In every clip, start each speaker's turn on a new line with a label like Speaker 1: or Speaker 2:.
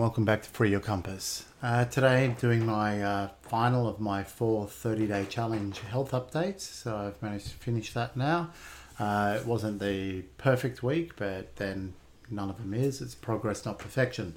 Speaker 1: welcome back to Free Your Compass. Uh, today I'm doing my uh, final of my four 30 day challenge health updates, so I've managed to finish that now. Uh, it wasn't the perfect week, but then none of them is. It's progress, not perfection.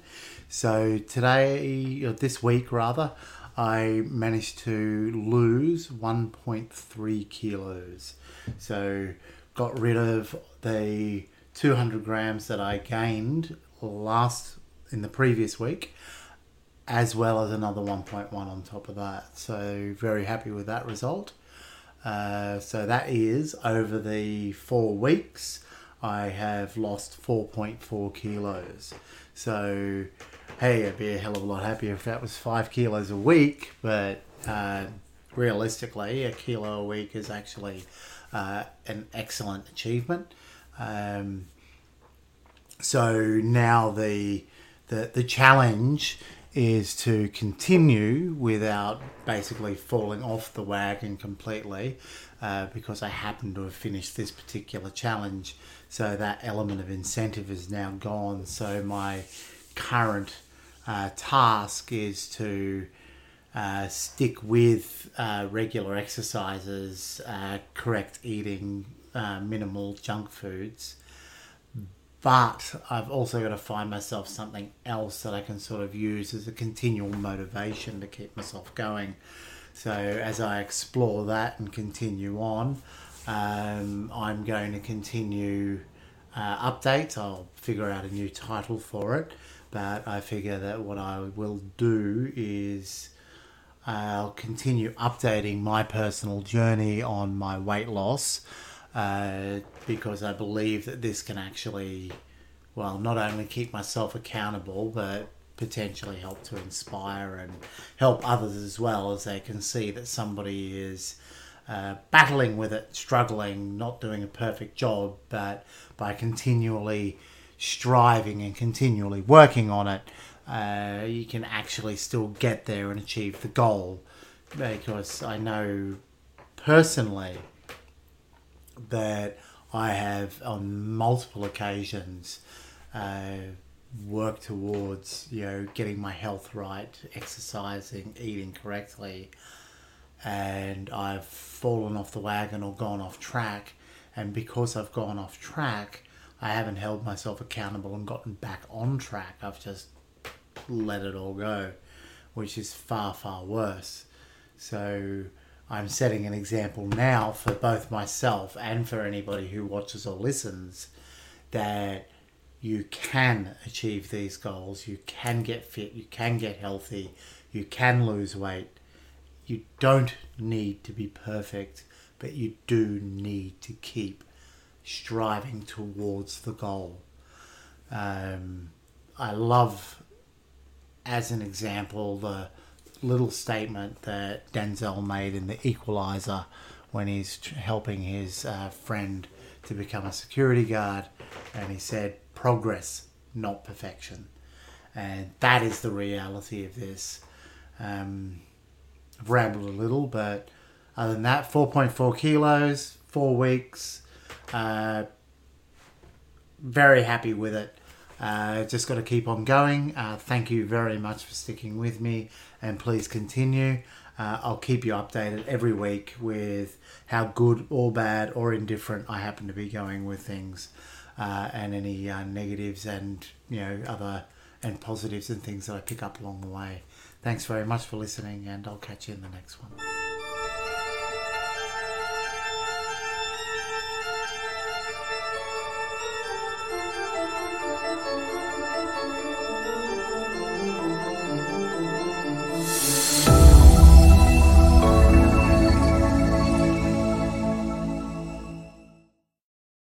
Speaker 1: So today, or this week rather, I managed to lose 1.3 kilos. So got rid of the 200 grams that I gained last in the previous week, as well as another 1.1 on top of that. So very happy with that result. Uh, so that is over the four weeks, I have lost 4.4 kilos. So hey, I'd be a hell of a lot happier if that was five kilos a week, but uh, realistically, a kilo a week is actually uh, an excellent achievement. Um, so now the the the challenge is to continue without basically falling off the wagon completely uh, because I happen to have finished this particular challenge. So that element of incentive is now gone. So my current uh, task is to uh, stick with uh, regular exercises, uh, correct eating, uh, minimal junk foods but I've also got to find myself something else that I can sort of use as a continual motivation to keep myself going. So as I explore that and continue on, um, I'm going to continue uh, updates. I'll figure out a new title for it, but I figure that what I will do is I'll continue updating my personal journey on my weight loss uh, because I believe that this can actually, well, not only keep myself accountable, but potentially help to inspire and help others as well as they can see that somebody is uh, battling with it, struggling, not doing a perfect job, but by continually striving and continually working on it, uh, you can actually still get there and achieve the goal. Because I know personally that I have on multiple occasions uh, worked towards, you know, getting my health right, exercising, eating correctly, and I've fallen off the wagon or gone off track. And because I've gone off track, I haven't held myself accountable and gotten back on track. I've just let it all go, which is far, far worse. So I'm setting an example now for both myself and for anybody who watches or listens that you can achieve these goals, you can get fit, you can get healthy, you can lose weight. You don't need to be perfect, but you do need to keep striving towards the goal. Um, I love, as an example, the little statement that Denzel made in The Equalizer when he's helping his uh, friend to become a security guard, and he said, "Progress, not perfection," and that is the reality of this. Um, I've rambled a little, but other than that, 4.4 kilos, four weeks. Uh, very happy with it. Uh, just got to keep on going. Uh, thank you very much for sticking with me, and please continue. Uh, I'll keep you updated every week with how good or bad or indifferent I happen to be going with things, uh, and any uh, negatives and you know other and positives and things that I pick up along the way. Thanks very much for listening, and I'll catch you in the next one.